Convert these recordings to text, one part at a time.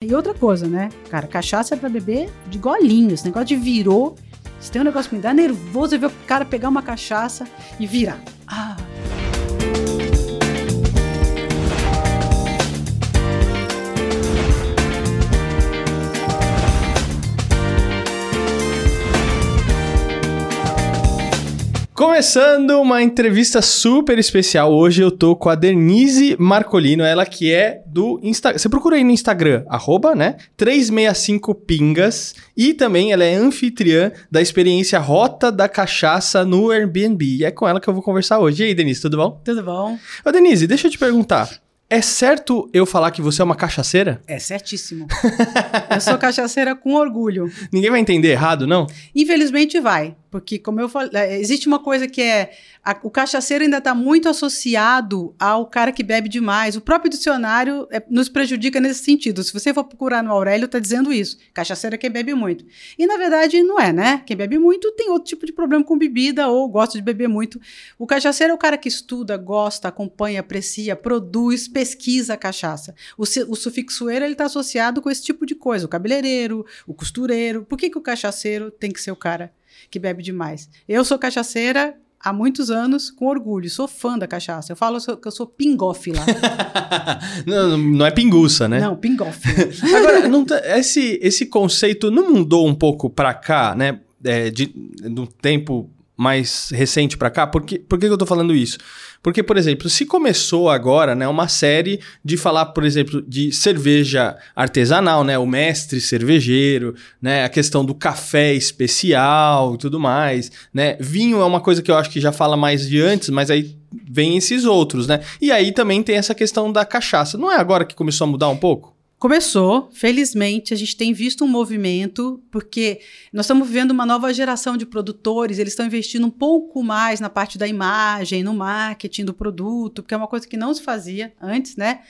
E outra coisa, né? Cara, cachaça é pra beber de golinho. Esse negócio de virou. Se tem um negócio que me dá nervoso é ver o cara pegar uma cachaça e virar. Começando uma entrevista super especial. Hoje eu tô com a Denise Marcolino, ela que é do Instagram. Você procura aí no Instagram, arroba, né? 365pingas. E também ela é anfitriã da experiência Rota da Cachaça no Airbnb. E é com ela que eu vou conversar hoje. E aí, Denise, tudo bom? Tudo bom? Ô, Denise, deixa eu te perguntar. É certo eu falar que você é uma cachaceira? É certíssimo. eu sou cachaceira com orgulho. Ninguém vai entender errado, não? Infelizmente vai. Porque, como eu falei, é, existe uma coisa que é. A, o cachaceiro ainda está muito associado ao cara que bebe demais. O próprio dicionário é, nos prejudica nesse sentido. Se você for procurar no Aurélio, está dizendo isso. Cachaceiro é quem bebe muito. E, na verdade, não é, né? Quem bebe muito tem outro tipo de problema com bebida ou gosta de beber muito. O cachaceiro é o cara que estuda, gosta, acompanha, aprecia, produz, pesquisa a cachaça. O, o sufixoeiro está associado com esse tipo de coisa. O cabeleireiro, o costureiro. Por que, que o cachaceiro tem que ser o cara que bebe demais. Eu sou cachaceira há muitos anos, com orgulho. Sou fã da cachaça. Eu falo que eu sou pingófila. não, não é pinguça, né? Não, pingófila. Agora, não tá, esse, esse conceito não mudou um pouco para cá, né? É, de, um tempo mais recente para cá. Por, que, por que eu tô falando isso? Porque, por exemplo, se começou agora, né, uma série de falar, por exemplo, de cerveja artesanal, né, o mestre cervejeiro, né, a questão do café especial e tudo mais, né? Vinho é uma coisa que eu acho que já fala mais de antes, mas aí vem esses outros, né? E aí também tem essa questão da cachaça. Não é agora que começou a mudar um pouco? Começou, felizmente, a gente tem visto um movimento, porque nós estamos vivendo uma nova geração de produtores, eles estão investindo um pouco mais na parte da imagem, no marketing do produto, porque é uma coisa que não se fazia antes, né?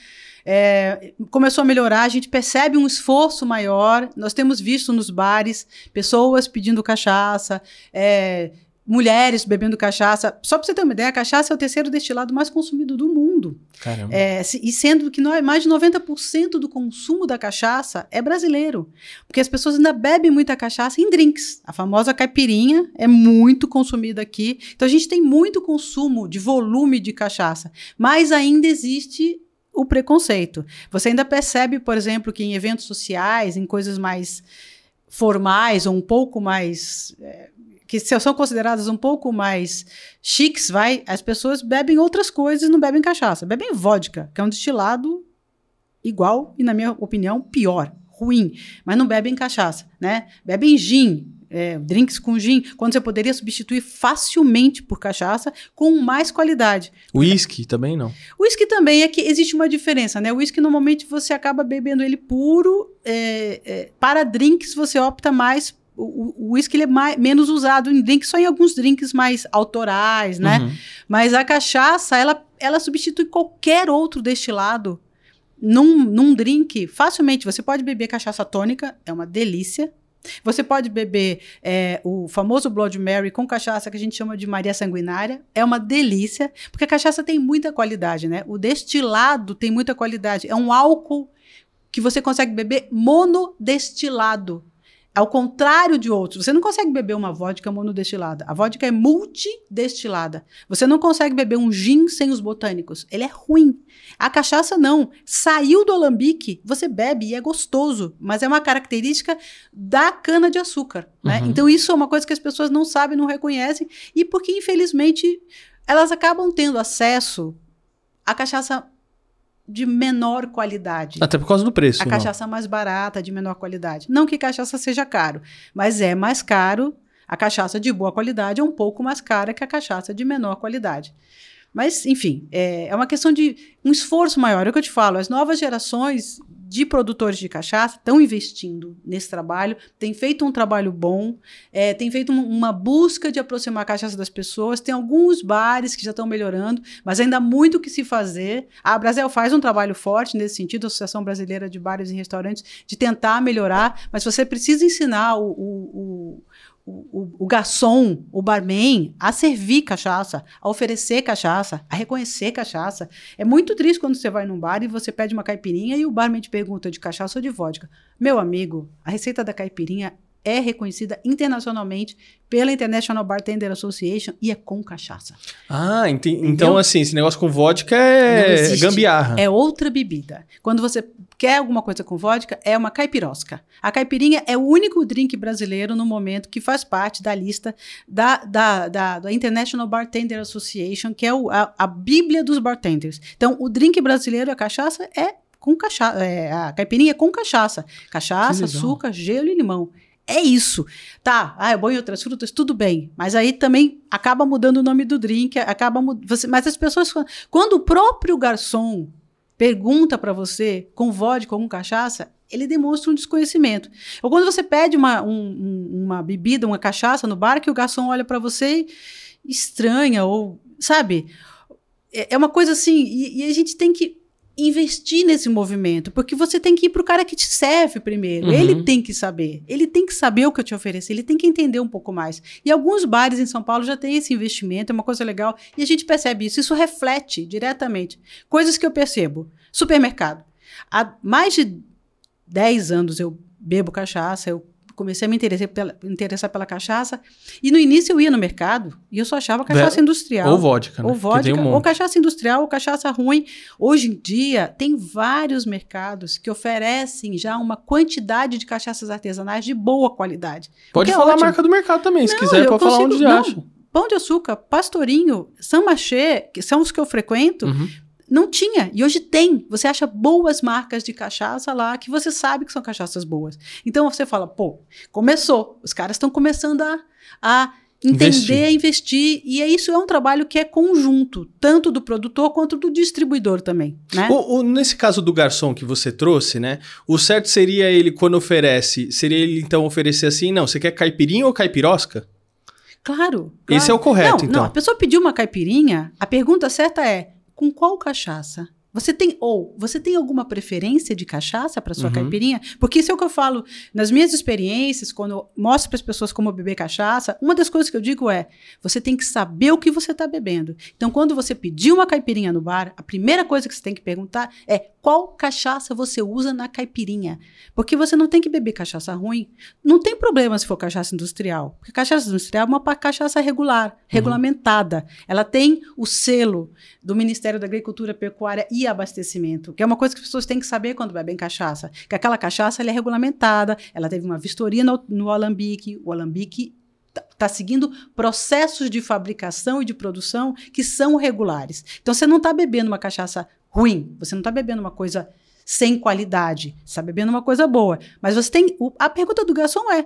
É, começou a melhorar, a gente percebe um esforço maior. Nós temos visto nos bares pessoas pedindo cachaça, é, mulheres bebendo cachaça. Só para você ter uma ideia, a cachaça é o terceiro destilado mais consumido do mundo. Caramba. É, e sendo que mais de 90% do consumo da cachaça é brasileiro. Porque as pessoas ainda bebem muita cachaça em drinks. A famosa caipirinha é muito consumida aqui. Então a gente tem muito consumo de volume de cachaça. Mas ainda existe o preconceito. Você ainda percebe, por exemplo, que em eventos sociais, em coisas mais formais ou um pouco mais é, que são consideradas um pouco mais chiques, vai, as pessoas bebem outras coisas e não bebem cachaça. Bebem vodka, que é um destilado igual e, na minha opinião, pior, ruim. Mas não bebem cachaça, né? Bebem gin, é, drinks com gin, quando você poderia substituir facilmente por cachaça com mais qualidade. Whisky também não. Whisky também é que existe uma diferença, né? O whisky normalmente você acaba bebendo ele puro. É, é, para drinks você opta mais o uísque é mais, menos usado em drinks, só em alguns drinks mais autorais, né? Uhum. Mas a cachaça, ela, ela substitui qualquer outro destilado num, num drink facilmente. Você pode beber cachaça tônica, é uma delícia. Você pode beber é, o famoso Blood Mary com cachaça que a gente chama de Maria Sanguinária. É uma delícia, porque a cachaça tem muita qualidade, né? O destilado tem muita qualidade. É um álcool que você consegue beber monodestilado. Ao contrário de outros, você não consegue beber uma vodka monodestilada. A vodka é multidestilada. Você não consegue beber um gin sem os botânicos. Ele é ruim. A cachaça não. Saiu do alambique, você bebe e é gostoso, mas é uma característica da cana de açúcar. Né? Uhum. Então isso é uma coisa que as pessoas não sabem, não reconhecem e porque infelizmente elas acabam tendo acesso à cachaça de menor qualidade. Até por causa do preço. A não. cachaça mais barata, de menor qualidade. Não que cachaça seja caro, mas é mais caro. A cachaça de boa qualidade é um pouco mais cara que a cachaça de menor qualidade. Mas, enfim, é, é uma questão de um esforço maior. É o que eu te falo, as novas gerações de produtores de cachaça estão investindo nesse trabalho, têm feito um trabalho bom, é, têm feito uma busca de aproximar a cachaça das pessoas. Tem alguns bares que já estão melhorando, mas ainda há muito que se fazer. A Brasil faz um trabalho forte nesse sentido, a Associação Brasileira de Bares e Restaurantes, de tentar melhorar, mas você precisa ensinar o, o, o o, o, garçom, o barman, a servir cachaça, a oferecer cachaça, a reconhecer cachaça. É muito triste quando você vai num bar e você pede uma caipirinha e o barman te pergunta de cachaça ou de vodka. Meu amigo, a receita da caipirinha é reconhecida internacionalmente pela International Bartender Association e é com cachaça. Ah, ent Entendeu? então assim, esse negócio com vodka é gambiarra. É outra bebida. Quando você quer alguma coisa com vodka, é uma caipirosca. A caipirinha é o único drink brasileiro no momento que faz parte da lista da, da, da, da International Bartender Association, que é o, a, a bíblia dos bartenders. Então, o drink brasileiro, a cachaça, é com cachaça. É, a caipirinha é com cachaça. Cachaça, açúcar, gelo e limão. É isso. Tá, ah, é bom em outras frutas, tudo bem. Mas aí também acaba mudando o nome do drink, acaba você, mas as pessoas quando o próprio garçom pergunta para você com vodka ou com cachaça, ele demonstra um desconhecimento. Ou quando você pede uma, um, uma bebida, uma cachaça no bar, que o garçom olha para você e estranha, ou, sabe? É, é uma coisa assim, e, e a gente tem que investir nesse movimento, porque você tem que ir para o cara que te serve primeiro. Uhum. Ele tem que saber. Ele tem que saber o que eu te oferecer, ele tem que entender um pouco mais. E alguns bares em São Paulo já têm esse investimento, é uma coisa legal, e a gente percebe isso. Isso reflete diretamente. Coisas que eu percebo. Supermercado. Há mais de 10 anos eu bebo cachaça, eu comecei a me interessar pela, interessar pela cachaça. E no início eu ia no mercado e eu só achava cachaça industrial. Ou vodka, né? Ou vodka, um ou cachaça industrial, ou cachaça ruim. Hoje em dia, tem vários mercados que oferecem já uma quantidade de cachaças artesanais de boa qualidade. Pode é falar é a marca do mercado também, se não, quiser, pode consigo, falar onde não, acha. Pão de açúcar, pastorinho, Samachê, que são os que eu frequento, uhum não tinha. E hoje tem. Você acha boas marcas de cachaça lá que você sabe que são cachaças boas. Então você fala, pô, começou. Os caras estão começando a, a entender, investir. a investir. E é isso é um trabalho que é conjunto, tanto do produtor quanto do distribuidor também. Né? O, o, nesse caso do garçom que você trouxe, né? O certo seria ele, quando oferece, seria ele então oferecer assim: não, você quer caipirinha ou caipirosca? Claro, claro. Esse é o correto, não, então. Não, a pessoa pediu uma caipirinha, a pergunta certa é: com qual cachaça? Você tem ou você tem alguma preferência de cachaça para sua uhum. caipirinha? Porque isso é o que eu falo nas minhas experiências, quando eu mostro para as pessoas como beber cachaça. Uma das coisas que eu digo é: você tem que saber o que você está bebendo. Então, quando você pedir uma caipirinha no bar, a primeira coisa que você tem que perguntar é qual cachaça você usa na caipirinha. Porque você não tem que beber cachaça ruim. Não tem problema se for cachaça industrial. Porque cachaça industrial é uma cachaça regular, uhum. regulamentada. Ela tem o selo do Ministério da Agricultura, Pecuária e Abastecimento, que é uma coisa que as pessoas têm que saber quando bebem cachaça. Que aquela cachaça é regulamentada, ela teve uma vistoria no, no alambique, o alambique está tá seguindo processos de fabricação e de produção que são regulares. Então você não está bebendo uma cachaça ruim, você não está bebendo uma coisa sem qualidade, você está bebendo uma coisa boa. Mas você tem. A pergunta do garçom é: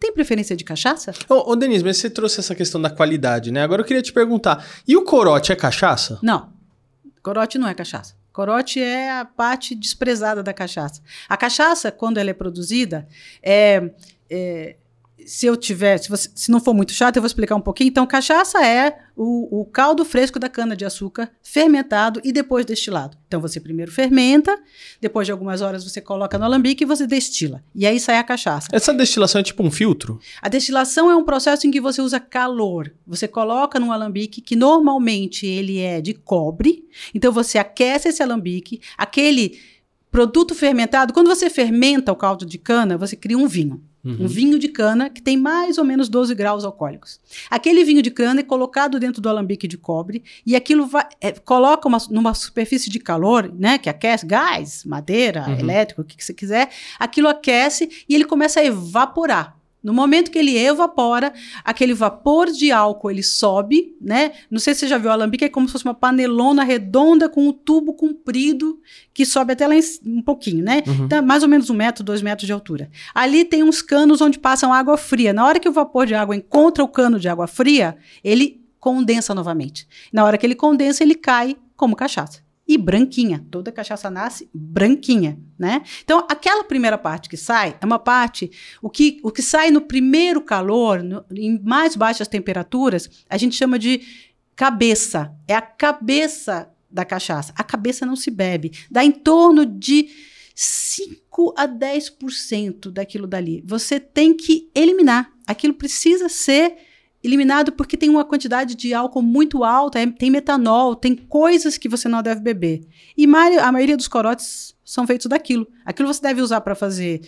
tem preferência de cachaça? Ô, ô Denise, mas você trouxe essa questão da qualidade, né? Agora eu queria te perguntar: e o corote é cachaça? Não. Corote não é cachaça. Corote é a parte desprezada da cachaça. A cachaça, quando ela é produzida, é, é se eu tiver, se, você, se, não for muito chato, eu vou explicar um pouquinho. Então, cachaça é o, o caldo fresco da cana-de-açúcar fermentado e depois destilado. Então, você primeiro fermenta, depois de algumas horas você coloca no alambique e você destila. E aí sai a cachaça. Essa destilação é tipo um filtro? A destilação é um processo em que você usa calor. Você coloca num alambique que normalmente ele é de cobre. Então, você aquece esse alambique, aquele produto fermentado. Quando você fermenta o caldo de cana, você cria um vinho. Uhum. Um vinho de cana que tem mais ou menos 12 graus alcoólicos. Aquele vinho de cana é colocado dentro do alambique de cobre e aquilo vai, é, coloca uma, numa superfície de calor, né, que aquece, gás, madeira, uhum. elétrico, o que, que você quiser, aquilo aquece e ele começa a evaporar. No momento que ele evapora, aquele vapor de álcool ele sobe, né? Não sei se você já viu o alambique, é como se fosse uma panelona redonda com um tubo comprido que sobe até lá em, um pouquinho, né? Uhum. Então, mais ou menos um metro, dois metros de altura. Ali tem uns canos onde passam água fria. Na hora que o vapor de água encontra o cano de água fria, ele condensa novamente. Na hora que ele condensa, ele cai como cachaça e branquinha. Toda cachaça nasce branquinha, né? Então, aquela primeira parte que sai é uma parte, o que, o que sai no primeiro calor, no, em mais baixas temperaturas, a gente chama de cabeça. É a cabeça da cachaça. A cabeça não se bebe. Dá em torno de 5 a 10% daquilo dali. Você tem que eliminar. Aquilo precisa ser eliminado porque tem uma quantidade de álcool muito alta, é, tem metanol, tem coisas que você não deve beber. E a maioria dos corotes são feitos daquilo. Aquilo você deve usar para fazer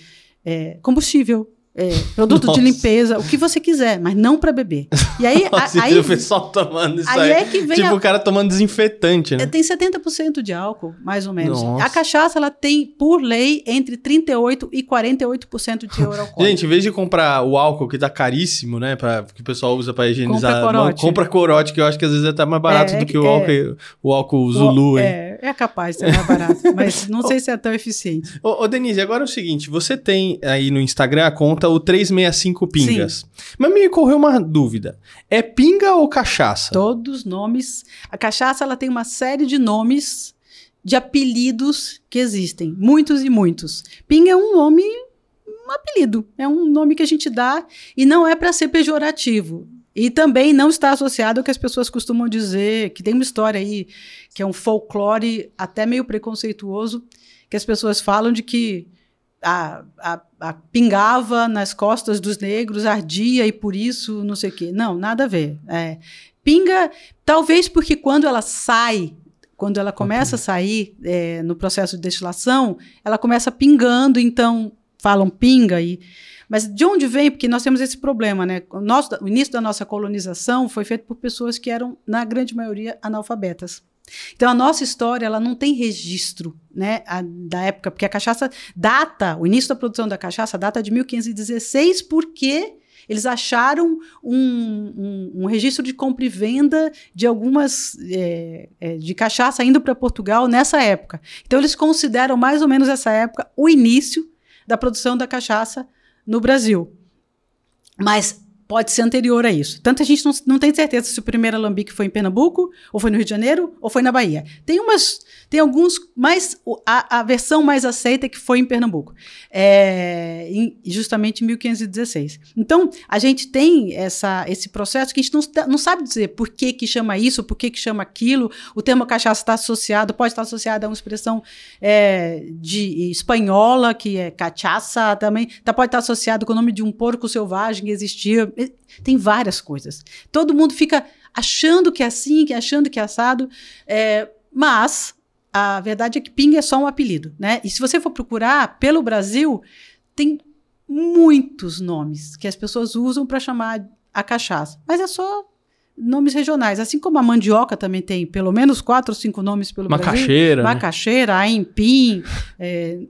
é, combustível, é, produto Nossa. de limpeza, o que você quiser, mas não para beber. E aí, Nossa, a, aí o pessoal tomando isso aí. aí é que vem tipo a, o cara tomando desinfetante, né? Tem 70% de álcool, mais ou menos. Nossa. A cachaça ela tem por lei entre 38 e 48% de teor alcoólico. Gente, em vez de comprar o álcool que tá caríssimo, né, para que o pessoal usa para higienizar, compra corote. compra corote, que eu acho que às vezes é até mais barato é, do que o, é, álcool, o álcool Zulu, o, é, é capaz de ser mais barato, mas não sei se é tão eficiente. Ô, ô Denise, agora é o seguinte, você tem aí no Instagram a conta o 365 cinco pingas. Sim. Mas me ocorreu uma dúvida. É pinga ou cachaça? Todos nomes. A cachaça ela tem uma série de nomes de apelidos que existem. Muitos e muitos. Pinga é um nome, um apelido. É um nome que a gente dá e não é para ser pejorativo. E também não está associado ao que as pessoas costumam dizer, que tem uma história aí, que é um folclore até meio preconceituoso, que as pessoas falam de que a, a, a, pingava nas costas dos negros, ardia e por isso não sei o quê. Não, nada a ver. É, pinga, talvez porque quando ela sai, quando ela começa a sair é, no processo de destilação, ela começa pingando, então falam pinga e mas de onde vem? Porque nós temos esse problema, né? O, nosso, o início da nossa colonização foi feito por pessoas que eram, na grande maioria, analfabetas. Então a nossa história ela não tem registro, né, a, da época, porque a cachaça data, o início da produção da cachaça data de 1516, porque eles acharam um, um, um registro de compra e venda de algumas é, é, de cachaça indo para Portugal nessa época. Então eles consideram mais ou menos essa época o início da produção da cachaça no Brasil. Mas pode ser anterior a isso. Tanto a gente não, não tem certeza se o primeiro alambique foi em Pernambuco, ou foi no Rio de Janeiro, ou foi na Bahia. Tem umas, tem alguns, mas a, a versão mais aceita é que foi em Pernambuco, é, em, justamente em 1516. Então, a gente tem essa, esse processo que a gente não, não sabe dizer por que que chama isso, por que que chama aquilo. O termo cachaça está associado, pode estar associado a uma expressão é, de espanhola, que é cachaça, também tá, pode estar associado com o nome de um porco selvagem que existia tem várias coisas. Todo mundo fica achando que é assim, que é achando que é assado, é, mas a verdade é que pinga é só um apelido, né? E se você for procurar pelo Brasil, tem muitos nomes que as pessoas usam para chamar a cachaça, mas é só nomes regionais, assim como a mandioca também tem pelo menos quatro ou cinco nomes pelo Macaxeira, Brasil. Macaxeira, né? aipim, é,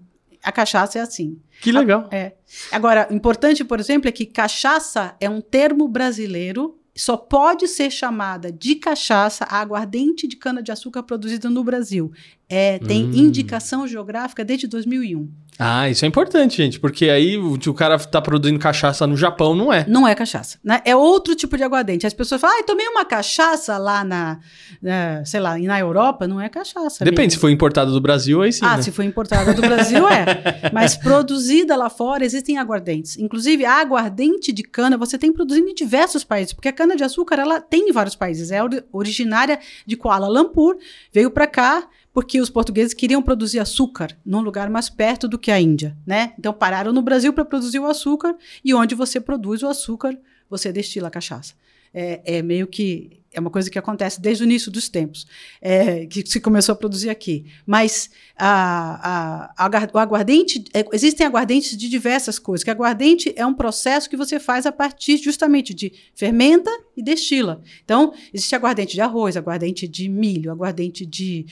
a cachaça é assim. Que legal. A, é. Agora, importante, por exemplo, é que cachaça é um termo brasileiro, só pode ser chamada de cachaça a aguardente de cana-de-açúcar produzida no Brasil. É, tem hum. indicação geográfica desde 2001. Ah, isso é importante, gente, porque aí o, o cara tá produzindo cachaça no Japão, não é? Não é cachaça, né? É outro tipo de aguardente. As pessoas falam, ah, tomei uma cachaça lá na, na, sei lá, na Europa, não é cachaça. Depende, mesmo. se foi importada do Brasil, aí sim. Ah, né? se foi importada do Brasil, é. Mas produzida lá fora, existem aguardentes. Inclusive, a aguardente de cana você tem produzindo em diversos países, porque a cana-de-açúcar, ela tem em vários países. É originária de Kuala Lumpur, veio para cá, porque os portugueses queriam produzir açúcar num lugar mais perto do que a Índia, né? Então pararam no Brasil para produzir o açúcar e onde você produz o açúcar, você destila a cachaça. É, é, meio que é uma coisa que acontece desde o início dos tempos, é, que se começou a produzir aqui. Mas a, a, a, o aguardente, é, existem aguardentes de diversas coisas. Que aguardente é um processo que você faz a partir justamente de fermenta e destila. Então, existe aguardente de arroz, aguardente de milho, aguardente de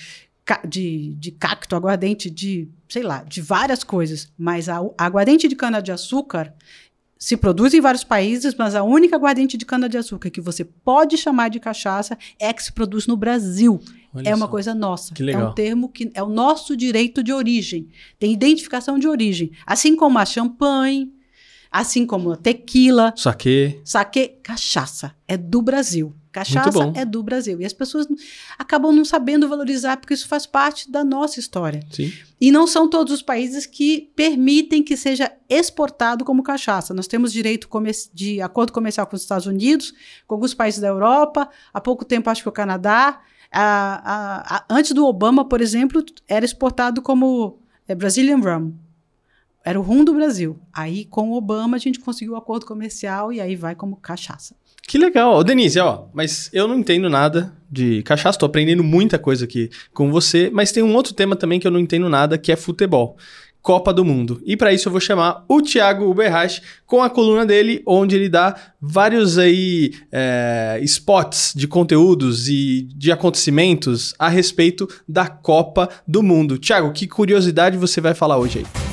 de, de cacto, aguardente de, sei lá, de várias coisas. Mas a, a aguardente de cana-de-açúcar se produz em vários países, mas a única aguardente de cana-de-açúcar que você pode chamar de cachaça é que se produz no Brasil. Olha é uma coisa nossa. É um termo que é o nosso direito de origem. Tem identificação de origem. Assim como a champanhe, assim como a tequila. Saque. Saque, cachaça. É do Brasil. Cachaça é do Brasil. E as pessoas acabam não sabendo valorizar, porque isso faz parte da nossa história. Sim. E não são todos os países que permitem que seja exportado como cachaça. Nós temos direito de acordo comercial com os Estados Unidos, com alguns países da Europa, há pouco tempo acho que o Canadá. A, a, a, antes do Obama, por exemplo, era exportado como é, Brazilian Rum. era o rum do Brasil. Aí, com o Obama, a gente conseguiu o um acordo comercial e aí vai como cachaça. Que legal. Denise, ó, mas eu não entendo nada de cachaça, tô aprendendo muita coisa aqui com você, mas tem um outro tema também que eu não entendo nada, que é futebol. Copa do Mundo. E para isso eu vou chamar o Thiago Uberrasch com a coluna dele, onde ele dá vários aí é, spots de conteúdos e de acontecimentos a respeito da Copa do Mundo. Thiago, que curiosidade você vai falar hoje aí?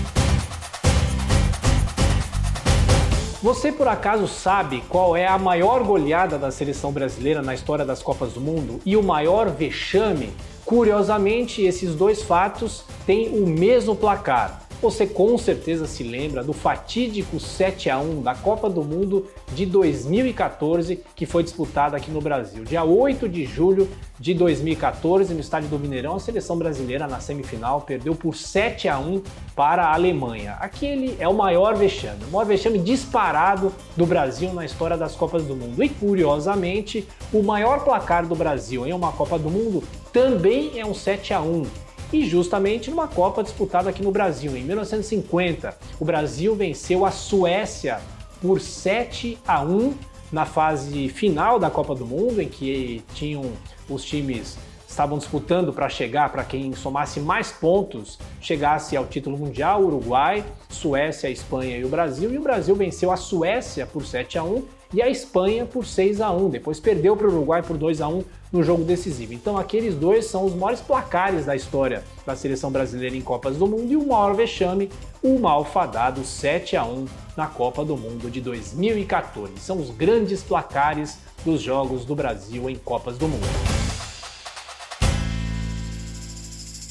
Você por acaso sabe qual é a maior goleada da seleção brasileira na história das Copas do Mundo e o maior vexame? Curiosamente, esses dois fatos têm o mesmo placar. Você com certeza se lembra do fatídico 7 a 1 da Copa do Mundo de 2014, que foi disputada aqui no Brasil. Dia 8 de julho de 2014, no estádio do Mineirão, a seleção brasileira na semifinal perdeu por 7 a 1 para a Alemanha. Aquele é o maior vexame, o maior vexame disparado do Brasil na história das Copas do Mundo. E curiosamente, o maior placar do Brasil em uma Copa do Mundo também é um 7 a 1 e justamente numa Copa disputada aqui no Brasil. Em 1950, o Brasil venceu a Suécia por 7 a 1 na fase final da Copa do Mundo, em que tinham os times estavam disputando para chegar, para quem somasse mais pontos, chegasse ao título mundial, Uruguai, Suécia, Espanha e o Brasil. E o Brasil venceu a Suécia por 7 a 1 e a Espanha por 6 a 1. Depois perdeu para o Uruguai por 2 a 1 no jogo decisivo. Então aqueles dois são os maiores placares da história da seleção brasileira em Copas do Mundo e o maior vexame, o malfadado 7 a 1 na Copa do Mundo de 2014. São os grandes placares dos jogos do Brasil em Copas do Mundo.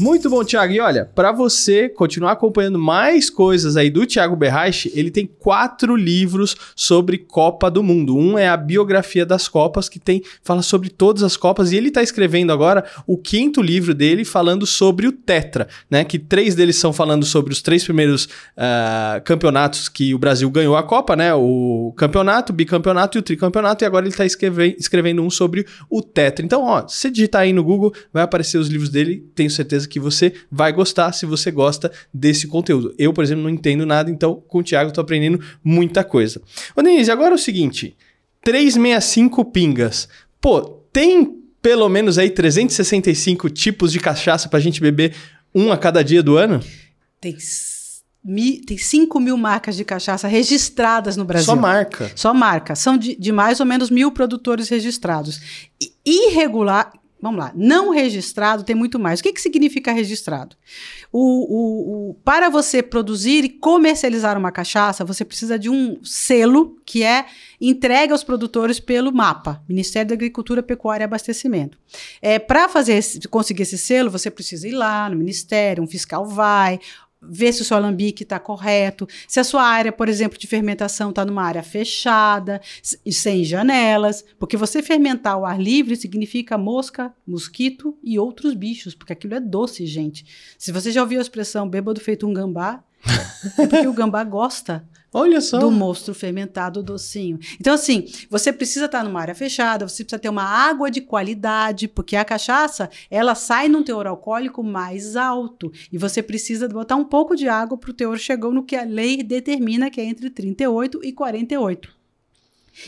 Muito bom, Thiago. E olha, para você continuar acompanhando mais coisas aí do Thiago Berrache, ele tem quatro livros sobre Copa do Mundo. Um é a biografia das Copas, que tem fala sobre todas as Copas, e ele está escrevendo agora o quinto livro dele falando sobre o Tetra, né? Que três deles são falando sobre os três primeiros uh, campeonatos que o Brasil ganhou a Copa, né? O campeonato, o bicampeonato e o tricampeonato, e agora ele está escrevendo, um sobre o Tetra. Então, ó, se digitar aí no Google, vai aparecer os livros dele, tenho certeza que você vai gostar se você gosta desse conteúdo. Eu, por exemplo, não entendo nada, então com o Thiago estou aprendendo muita coisa. Ô Denise, agora é o seguinte: 365 pingas. Pô, tem pelo menos aí 365 tipos de cachaça para a gente beber um a cada dia do ano? Tem tem 5 mil marcas de cachaça registradas no Brasil. Só marca. Só marca. São de, de mais ou menos mil produtores registrados. irregular, Vamos lá, não registrado tem muito mais. O que, que significa registrado? O, o, o, para você produzir e comercializar uma cachaça, você precisa de um selo que é entregue aos produtores pelo MAPA, Ministério da Agricultura, Pecuária e Abastecimento. É, para fazer conseguir esse selo, você precisa ir lá no Ministério, um fiscal vai, ver se o seu alambique está correto, se a sua área, por exemplo, de fermentação está numa área fechada, sem janelas, porque você fermentar ao ar livre significa mosca, mosquito e outros bichos, porque aquilo é doce, gente. Se você já ouviu a expressão bêbado feito um gambá, é porque o gambá gosta Olha só. Do monstro fermentado docinho. Então, assim, você precisa estar numa área fechada, você precisa ter uma água de qualidade, porque a cachaça, ela sai num teor alcoólico mais alto. E você precisa botar um pouco de água para o teor chegar no que a lei determina, que é entre 38 e 48.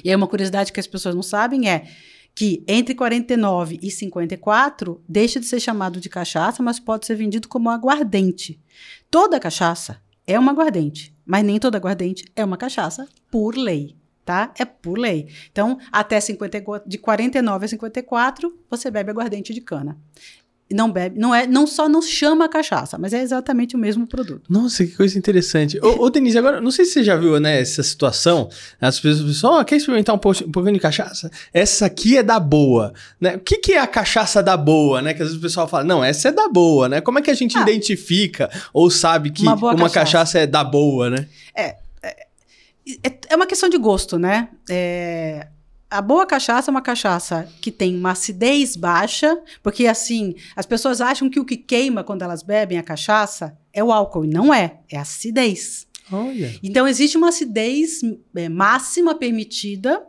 E aí, uma curiosidade que as pessoas não sabem é que entre 49 e 54 deixa de ser chamado de cachaça, mas pode ser vendido como aguardente. Toda cachaça é uma aguardente, mas nem toda aguardente é uma cachaça, por lei, tá? É por lei. Então, até 50, de 49 a 54, você bebe aguardente de cana não bebe, não é, não só não chama cachaça, mas é exatamente o mesmo produto. Nossa, que coisa interessante. ô, ô, Denise, agora, não sei se você já viu, né, essa situação, as pessoas, ó, oh, quer experimentar um, pouco, um pouquinho de cachaça? Essa aqui é da boa, né? O que, que é a cachaça da boa, né? Que às vezes o pessoal fala, não, essa é da boa, né? Como é que a gente ah, identifica ou sabe que uma, uma cachaça. cachaça. é da boa, né? É, é, é, é uma questão de gosto, né? É, a boa cachaça é uma cachaça que tem uma acidez baixa, porque assim, as pessoas acham que o que queima quando elas bebem a cachaça é o álcool, e não é, é a acidez. Olha. Então existe uma acidez é, máxima permitida,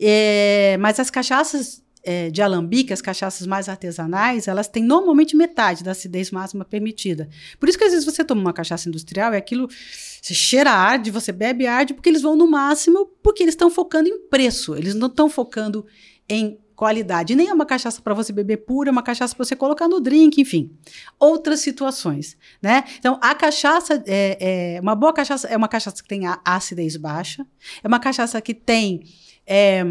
é, mas as cachaças é, de alambique, as cachaças mais artesanais, elas têm normalmente metade da acidez máxima permitida. Por isso que às vezes você toma uma cachaça industrial e aquilo você cheira arde, você bebe arde, porque eles vão no máximo, porque eles estão focando em preço, eles não estão focando em qualidade. Nem é uma cachaça para você beber pura, é uma cachaça para você colocar no drink, enfim. Outras situações, né? Então, a cachaça, é, é, uma boa cachaça é uma cachaça que tem a acidez baixa, é uma cachaça que tem... É,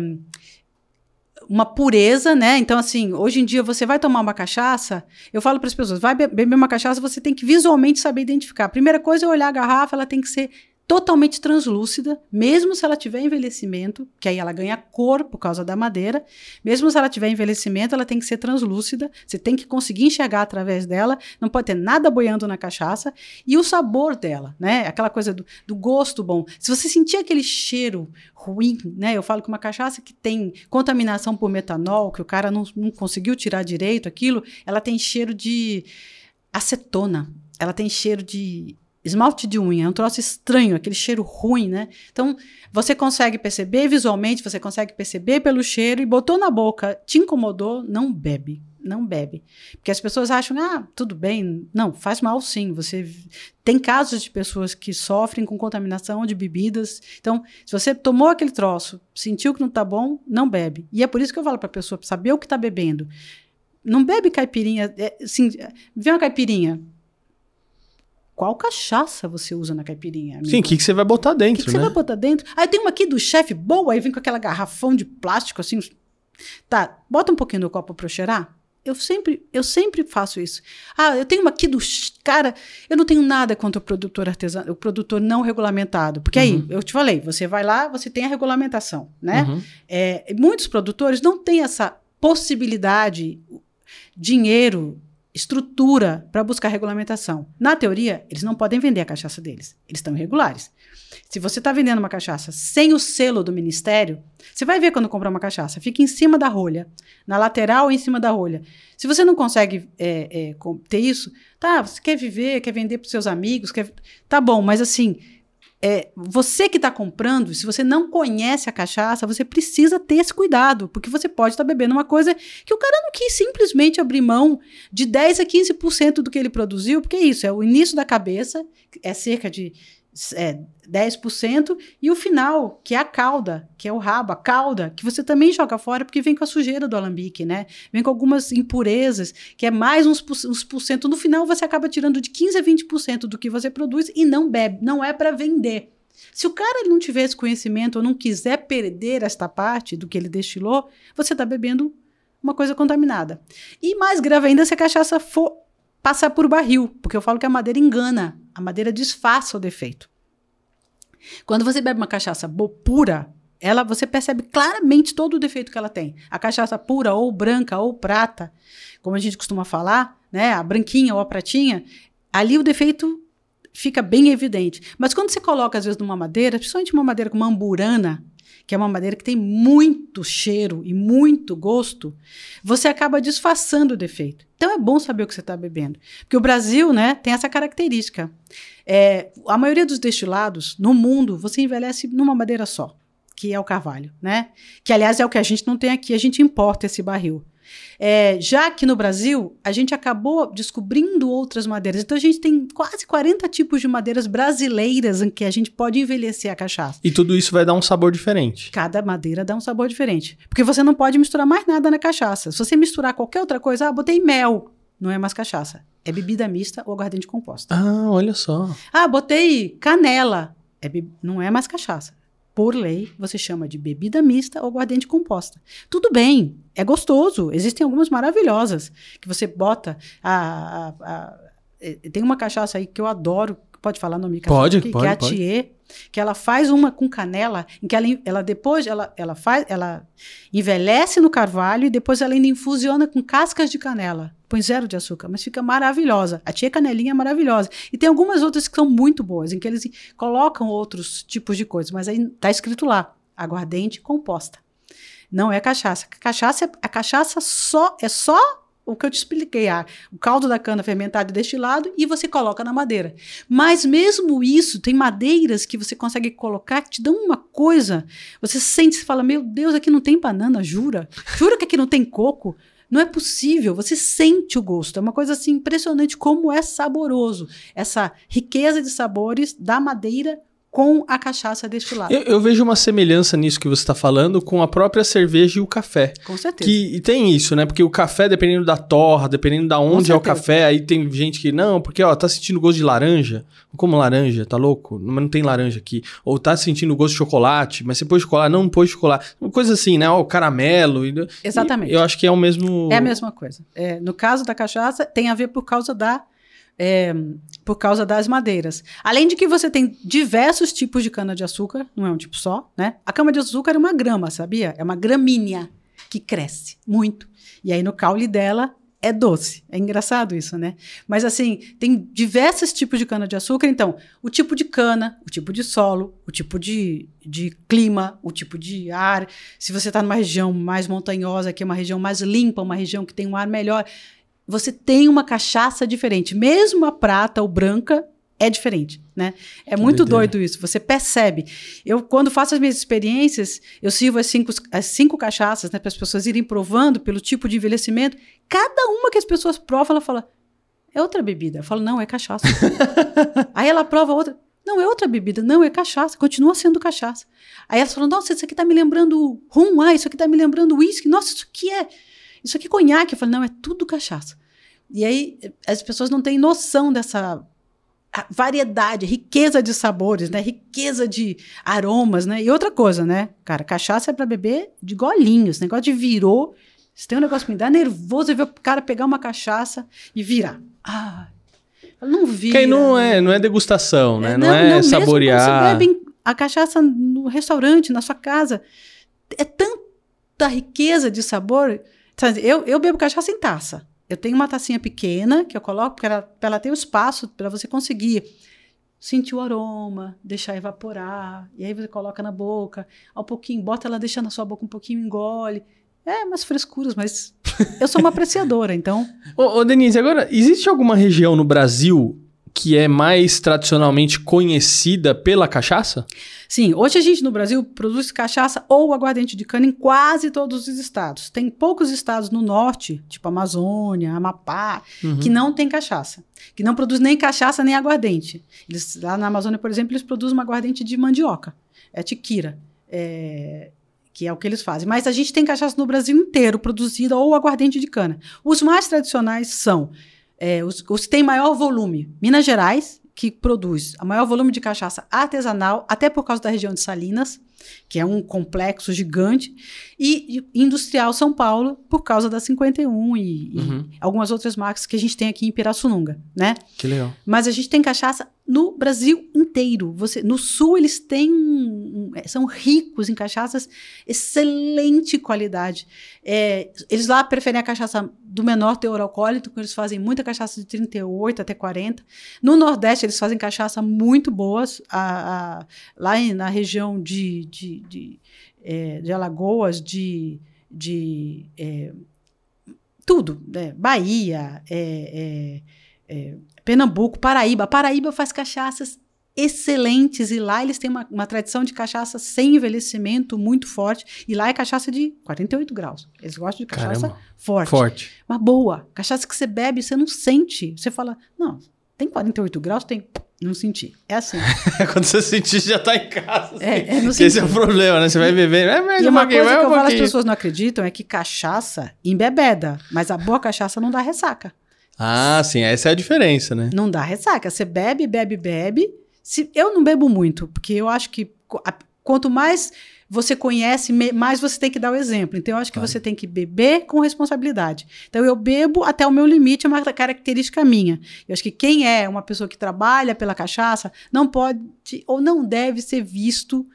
uma pureza, né? Então, assim, hoje em dia você vai tomar uma cachaça, eu falo para as pessoas, vai beber uma cachaça, você tem que visualmente saber identificar. A primeira coisa é olhar a garrafa, ela tem que ser totalmente translúcida, mesmo se ela tiver envelhecimento, que aí ela ganha cor por causa da madeira, mesmo se ela tiver envelhecimento, ela tem que ser translúcida, você tem que conseguir enxergar através dela, não pode ter nada boiando na cachaça, e o sabor dela, né? Aquela coisa do, do gosto bom. Se você sentir aquele cheiro ruim, né? Eu falo que uma cachaça que tem contaminação por metanol, que o cara não, não conseguiu tirar direito aquilo, ela tem cheiro de acetona, ela tem cheiro de Esmalte de unha é um troço estranho, aquele cheiro ruim, né? Então, você consegue perceber visualmente, você consegue perceber pelo cheiro e botou na boca, te incomodou, não bebe. Não bebe. Porque as pessoas acham, ah, tudo bem. Não, faz mal sim. Você tem casos de pessoas que sofrem com contaminação de bebidas. Então, se você tomou aquele troço, sentiu que não tá bom, não bebe. E é por isso que eu falo para a pessoa saber o que tá bebendo. Não bebe caipirinha, é, assim, vê uma caipirinha, qual cachaça você usa na caipirinha? Amigo? Sim, o que, que você vai botar dentro, O que, que né? você vai botar dentro? Aí tem uma aqui do chefe boa, aí vem com aquela garrafão de plástico assim. Tá, bota um pouquinho no copo para eu cheirar. Eu sempre, eu sempre faço isso. Ah, eu tenho uma aqui do cara, eu não tenho nada contra o produtor artesano, o produtor não regulamentado, porque uhum. aí eu te falei, você vai lá, você tem a regulamentação, né? Uhum. É, muitos produtores não têm essa possibilidade, dinheiro, estrutura para buscar regulamentação. Na teoria, eles não podem vender a cachaça deles. Eles estão irregulares. Se você está vendendo uma cachaça sem o selo do ministério, você vai ver quando comprar uma cachaça. Fica em cima da rolha, na lateral em cima da rolha. Se você não consegue é, é, ter isso, tá, você quer viver, quer vender para seus amigos, quer, tá bom, mas assim, é, você que está comprando, se você não conhece a cachaça, você precisa ter esse cuidado, porque você pode estar tá bebendo uma coisa que o cara não quis simplesmente abrir mão de 10 a 15% do que ele produziu, porque é isso, é o início da cabeça, é cerca de é, 10%, e o final, que é a cauda, que é o rabo, a cauda, que você também joga fora porque vem com a sujeira do alambique, né? Vem com algumas impurezas, que é mais uns, uns por cento. No final, você acaba tirando de 15% a 20% do que você produz e não bebe, não é para vender. Se o cara não tiver esse conhecimento ou não quiser perder esta parte do que ele destilou, você está bebendo uma coisa contaminada. E mais grave ainda se a cachaça for passar por barril, porque eu falo que a madeira engana, a madeira disfarça o defeito. Quando você bebe uma cachaça pura, ela você percebe claramente todo o defeito que ela tem. A cachaça pura ou branca ou prata, como a gente costuma falar, né, a branquinha ou a pratinha, ali o defeito fica bem evidente. Mas quando você coloca às vezes numa madeira, principalmente uma madeira como amburana, que é uma madeira que tem muito cheiro e muito gosto, você acaba disfarçando o defeito. Então é bom saber o que você está bebendo. Porque o Brasil né, tem essa característica. É, a maioria dos destilados no mundo, você envelhece numa madeira só, que é o carvalho, né? Que, aliás, é o que a gente não tem aqui, a gente importa esse barril. É, já que no Brasil, a gente acabou descobrindo outras madeiras. Então, a gente tem quase 40 tipos de madeiras brasileiras em que a gente pode envelhecer a cachaça. E tudo isso vai dar um sabor diferente. Cada madeira dá um sabor diferente. Porque você não pode misturar mais nada na cachaça. Se você misturar qualquer outra coisa, ah, botei mel. Não é mais cachaça. É bebida mista ou aguardente composta. Ah, olha só. Ah, botei canela. É Não é mais cachaça por lei, você chama de bebida mista ou aguardente composta. Tudo bem, é gostoso. Existem algumas maravilhosas que você bota. A, a, a, eh, tem uma cachaça aí que eu adoro. Pode falar nome pode, aqui, pode, que é a pode. Thier, que ela faz uma com canela, em que ela, ela depois ela, ela faz, ela envelhece no carvalho e depois ela ainda infusiona com cascas de canela põe zero de açúcar, mas fica maravilhosa. A tia canelinha é maravilhosa. E tem algumas outras que são muito boas, em que eles colocam outros tipos de coisas, mas aí tá escrito lá, aguardente composta. Não é cachaça. Cachaça, a cachaça só é só o que eu te expliquei, a, o caldo da cana fermentado e destilado, e você coloca na madeira. Mas mesmo isso, tem madeiras que você consegue colocar que te dão uma coisa. Você sente, você fala, meu Deus, aqui não tem banana, jura? Jura que aqui não tem coco? Não é possível, você sente o gosto. É uma coisa assim impressionante como é saboroso. Essa riqueza de sabores da madeira com a cachaça destilada. Eu, eu vejo uma semelhança nisso que você está falando com a própria cerveja e o café. Com certeza. Que e tem isso, né? Porque o café, dependendo da torra, dependendo da onde é o café, aí tem gente que, não, porque, ó, tá sentindo gosto de laranja. Como laranja, tá louco? Mas não tem laranja aqui. Ou tá sentindo gosto de chocolate, mas você pôs chocolate, não pôs chocolate. Uma coisa assim, né? Ó, o caramelo. E, Exatamente. E eu acho que é o mesmo. É a mesma coisa. É, no caso da cachaça, tem a ver por causa da é, por causa das madeiras. Além de que você tem diversos tipos de cana-de-açúcar, não é um tipo só, né? A cana-de-açúcar é uma grama, sabia? É uma gramínea que cresce muito. E aí no caule dela é doce. É engraçado isso, né? Mas assim, tem diversos tipos de cana-de-açúcar. Então, o tipo de cana, o tipo de solo, o tipo de, de clima, o tipo de ar. Se você está numa região mais montanhosa, que é uma região mais limpa, uma região que tem um ar melhor, você tem uma cachaça diferente. Mesmo a prata ou branca é diferente, né? É que muito doideira. doido isso. Você percebe. Eu, quando faço as minhas experiências, eu sirvo as cinco, as cinco cachaças, né? Para as pessoas irem provando pelo tipo de envelhecimento. Cada uma que as pessoas provam, ela fala, é outra bebida. Eu falo, não, é cachaça. Aí ela prova outra. Não, é outra bebida. Não, é cachaça. Continua sendo cachaça. Aí elas falam, nossa, isso aqui tá me lembrando rum. Ah, isso aqui tá me lembrando uísque. Nossa, isso aqui é isso aqui é conhaque. Eu falei, não, é tudo cachaça. E aí as pessoas não têm noção dessa variedade, riqueza de sabores, né? Riqueza de aromas, né? E outra coisa, né? Cara, cachaça é para beber de golinhos. Esse negócio de virou. Se tem um negócio que me dá nervoso é ver o cara pegar uma cachaça e virar. Ah, não vira. Que não é, não é degustação, né? É, não, não, é não, saborear. Mesmo você bebe a cachaça no restaurante, na sua casa, é tanta riqueza de sabor eu, eu bebo cachaça em taça. Eu tenho uma tacinha pequena que eu coloco para ela, ter o espaço para você conseguir sentir o aroma, deixar evaporar. E aí você coloca na boca, um pouquinho, bota ela, deixa na sua boca um pouquinho, engole. É, umas frescuras, mas eu sou uma apreciadora, então. ô, ô, Denise, agora, existe alguma região no Brasil que é mais tradicionalmente conhecida pela cachaça? Sim, hoje a gente no Brasil produz cachaça ou aguardente de cana em quase todos os estados. Tem poucos estados no norte, tipo Amazônia, Amapá, uhum. que não tem cachaça, que não produz nem cachaça nem aguardente. Eles, lá na Amazônia, por exemplo, eles produzem uma aguardente de mandioca, é tiquira. É, que é o que eles fazem. Mas a gente tem cachaça no Brasil inteiro produzida ou aguardente de cana. Os mais tradicionais são é, os, os que têm maior volume. Minas Gerais, que produz a maior volume de cachaça artesanal, até por causa da região de Salinas, que é um complexo gigante, e Industrial São Paulo, por causa da 51 e, uhum. e algumas outras marcas que a gente tem aqui em Pirassununga, né? Que legal. Mas a gente tem cachaça no Brasil inteiro. Você, no sul eles têm um, é, são ricos em cachaças, excelente qualidade. É, eles lá preferem a cachaça do menor teor alcoólico, eles fazem muita cachaça de 38 até 40. No Nordeste eles fazem cachaça muito boas, a, a, lá em, na região de, de, de, é, de Alagoas, de, de é, tudo, né? Bahia, é, é, é, Pernambuco, Paraíba. Paraíba faz cachaças excelentes e lá eles têm uma, uma, tradição de cachaça sem envelhecimento muito forte e lá é cachaça de 48 graus. Eles gostam de cachaça Caramba. forte. Forte. Mas boa. Cachaça que você bebe, você não sente. Você fala, não, tem 48 graus? Tem. Não senti. É assim. Quando você sentir, já tá em casa. Assim. É, é, Esse é o problema, né? Você vai beber. É mesmo, e uma coisa que eu falo, as pessoas não acreditam é que cachaça embebeda, mas a boa cachaça não dá ressaca. Ah, sim, essa é a diferença, né? Não dá ressaca. Você bebe, bebe, bebe. Se, eu não bebo muito, porque eu acho que a, quanto mais você conhece, mais você tem que dar o exemplo. Então, eu acho que claro. você tem que beber com responsabilidade. Então, eu bebo até o meu limite, é uma característica minha. Eu acho que quem é uma pessoa que trabalha pela cachaça não pode ou não deve ser visto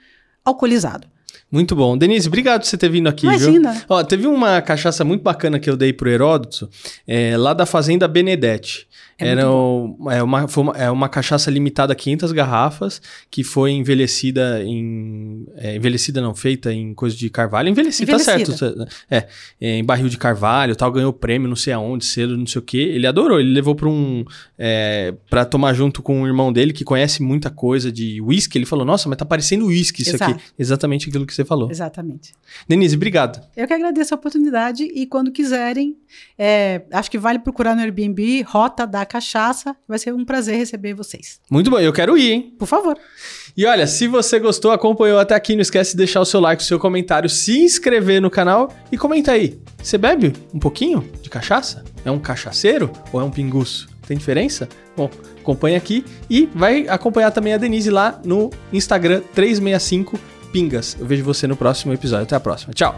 alcoolizado. Muito bom. Denise, obrigado por você ter vindo aqui, Imagina. viu? Ó, teve uma cachaça muito bacana que eu dei pro Heródoto, é, lá da Fazenda Benedete. É Era é uma, foi uma, é uma cachaça limitada a 500 garrafas, que foi envelhecida em... é, envelhecida não, feita em coisa de carvalho. Envelhecida, tá certo. Envelhecida. É, em barril de carvalho tal, ganhou prêmio não sei aonde, cedo, não sei o quê. Ele adorou, ele levou pra um... É, pra tomar junto com o irmão dele, que conhece muita coisa de whisky. Ele falou, nossa, mas tá parecendo whisky isso Exato. aqui. Exatamente aquilo que você falou. Exatamente. Denise, obrigado. Eu que agradeço a oportunidade e quando quiserem, é, acho que vale procurar no Airbnb Rota da Cachaça. Vai ser um prazer receber vocês. Muito bom, eu quero ir, hein? Por favor. E olha, se você gostou, acompanhou até aqui, não esquece de deixar o seu like, o seu comentário, se inscrever no canal e comenta aí. Você bebe um pouquinho de cachaça? É um cachaceiro ou é um pinguço? Tem diferença? Bom, acompanha aqui e vai acompanhar também a Denise lá no Instagram 365 Pingas. Eu vejo você no próximo episódio. Até a próxima. Tchau!